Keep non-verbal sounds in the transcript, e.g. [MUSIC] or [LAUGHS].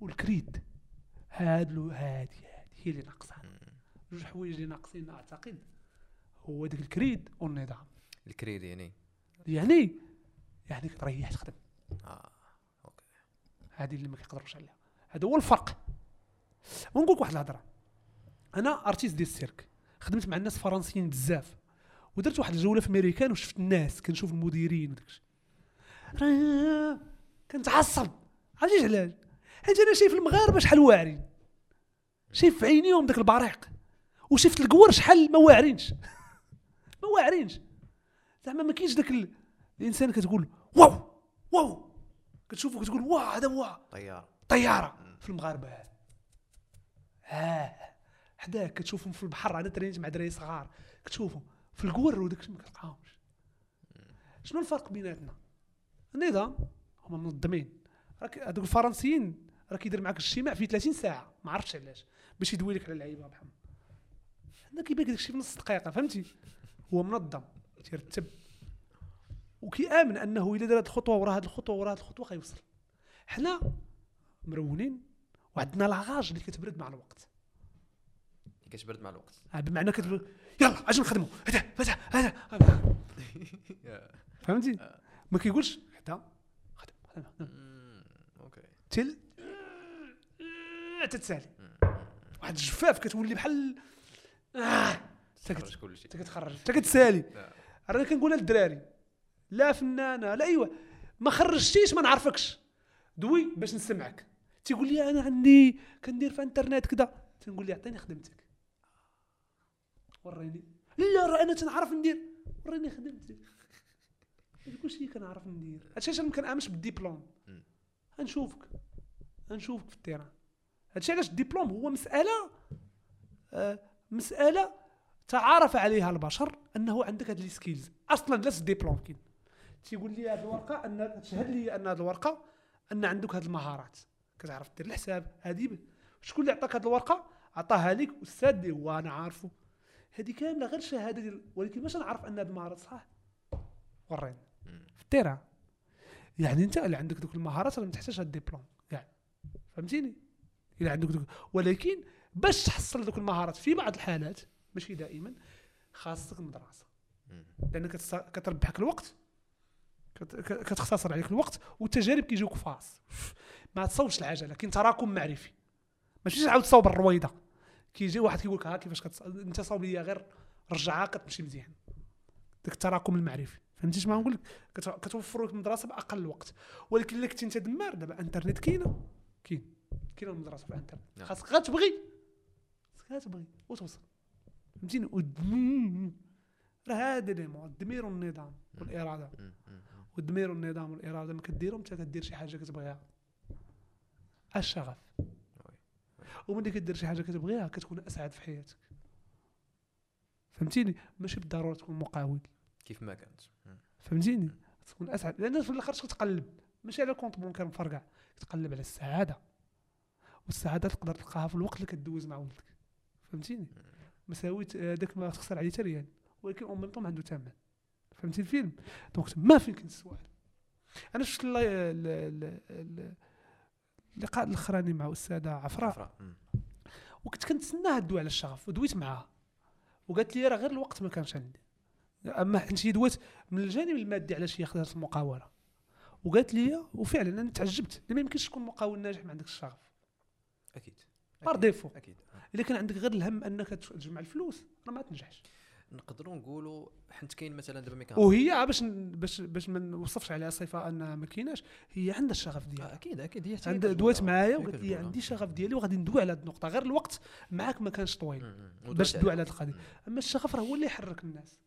وال grit هاد هادي هادي. هي اللي ناقصه جوج حوايج اللي ناقصين أعتقد. هو داك ال grit والنظام. ال grit يعني؟ يعني؟ يعني تريح تخدم. آه OK. هذه اللي ما كيقدروش عليها. هذا هو الفرق. ونقول لك واحد الهضرة. أنا artiste ديال السيرك. خدمت مع الناس فرنسيين بزاف. ودرت واحد الجولة في أمريكان وشفت الناس كنشوف المديرين وداكشي. كنتعصب. عرفتي علاش؟ حيت أنا شايف المغاربة شحال واعرين. شايف في عينيهم داك البريق. وشفت القور شحال ما واعرينش. [LAUGHS] ما واعرينش. زعما ما كاينش ال... الإنسان كتقول wow wow. كتشوفه كتقول واه هذا هو طيارة. طيارة. في المغاربة. هذا ها حداك كتشوفهم في البحر أنا ترينت مع دراري صغار. كتشوفهم. في القور وداك الشيء ما كتلقاهمش. شنو الفرق بيناتنا؟ النظام. هما منظمين. راك هذوك الفرنسيين راه كيدير معاك الاجتماع في 30 ساعة. ما عرفتش علاش. باش يدوي لك على اللعيبة بحال عندنا كيبان لك داكشي في نص دقيقة فهمتي؟ هو منظم تيرتب. وكيامن أنه إلا دار هاد الخطوة ورا هاد الخطوة ورا هاد الخطوة غيوصل حنا مرونين وعندنا لاغاج اللي كتبرد مع الوقت. كتبرد مع الوقت. آه، بمعنى كتبرد يلا أجي نخدموا هذا هذا هذا [LAUGHS] فهمتي؟ ما كيقولش تتسالي. واحد الجفاف كتولي بحال آه تخرج كل شيء. انت كتسالي. أنا كنقولها للدراري. لا فنانة لا ايوا ما خرجتيش ما نعرفكش. دوي باش نسمعك. تيقول لي أنا عندي كندير في إنترنت كذا تنقول لي عطيني خدمتك. وريني. لا راه أنا تنعرف ندير. وريني خدمتك. هذا كلشي كنعرف ندير. هادشي علاش ما كنأمنش بالديبلوم. غنشوفك غنشوفك في ال terrain. هادشي علاش الدبلوم هو مسألة آه مسألة تعارف عليها البشر أنه عندك هاد les skills. أصلا لا الدبلوم كاين. تيقول لي هاد الورقة ان تشهد لي أن هاد الورقة أن عندك هاد المهارات. كتعرف دير الحساب هادي شكون اللي عطاك هاد الورقة؟ عطاها لك أستاذ اللي هو أنا عارفه. هادي كاملة غير شهادة ديال ولكن باش نعرف أن هاد المهارات صح وريني في ال terrain. يعني أنت اللي عندك دوك المهارات راه ما تحتاجش هاد الدبلوم. كاع فهمتيني؟ الا عندك دوك ولكن باش تحصل دوك المهارات في بعض الحالات ماشي دائما خاصك المدرسة مم. لأن كتس- كتربحك الوقت كتختصر عليك الوقت والتجارب كيجيوك باش ما تصوبش العجلة كاين تراكم معرفي. ماشي تعاود تصاوب الرويضة. كيجي واحد كيقول لك ها كيفاش كتص... أنت صاوب لي غير رجعها كتمشي مزيان. داك التراكم المعرفي. فهمتي شنو نقول لك كت- كتوفر لك المدرسة بأقل وقت. ولكن إلا كنتي أنت دمار دابا إنترنت كاينة. كاين. كاينة المدرسة في الانترنت نعم. خاصك غير تبغي خاصك غير تبغي وتوصل. فهمتيني؟ راه هذا اللي هو الضمير والنظام والإرادة. والضمير والنظام والإرادة ما كديرهم حتى كدير شي حاجة كتبغيها. الشغف. وملي كدير شي حاجة كتبغيها كتكون أسعد في حياتك. فهمتيني؟ ماشي بالضرورة تكون مقاول. كيف ما كانت. فهمتيني؟ تكون أسعد. لأن في الآخر كتقلب؟ ماشي على compte bancaire مفرقع. كتقلب على السعادة. والسعادة تقدر تلقاها في الوقت اللي كدوز مع ولدك. فهمتيني؟ مساويت آه، داك ما تخسر عليه حتى ريال. ولكن en même temps عنده ثمن فهمتي الفيلم؟ donc ما فين كاين السؤال أنا شفت الل- ال- ال- ال- اللقاء الأخراني مع استاذه عفراء. وكنت كنتسناها تدوي على الشغف ودويت معاها. وقالت لي راه غير الوقت ما كانش عندي. أما حيت هي دوات من الجانب المادي علاش هي خدات المقاولة. وقالت لي وفعلا أنا تعجبت. ما يمكنش تكون مقاول ناجح ما عندكش الشغف أكيد par défaut أكيد آه. إلا كان عندك غير الهم أنك تجمع الفلوس راه ما تنجحش نقدروا نقولوا حيت كاين مثلا دابا ملي كان وهي باش باش باش ما نوصفش عليها صفة انها ما كايناش هي عندها الشغف آه، ديالها أكيد أكيد هي حتى هي عند كتقولها. دوات معايا وقالت لي. عندي شغف ديالي وغادي ندوي على هذه النقطة غير الوقت معاك ما كانش طويل. باش تدوي على. هذه القضية. أما الشغف راه هو اللي يحرك الناس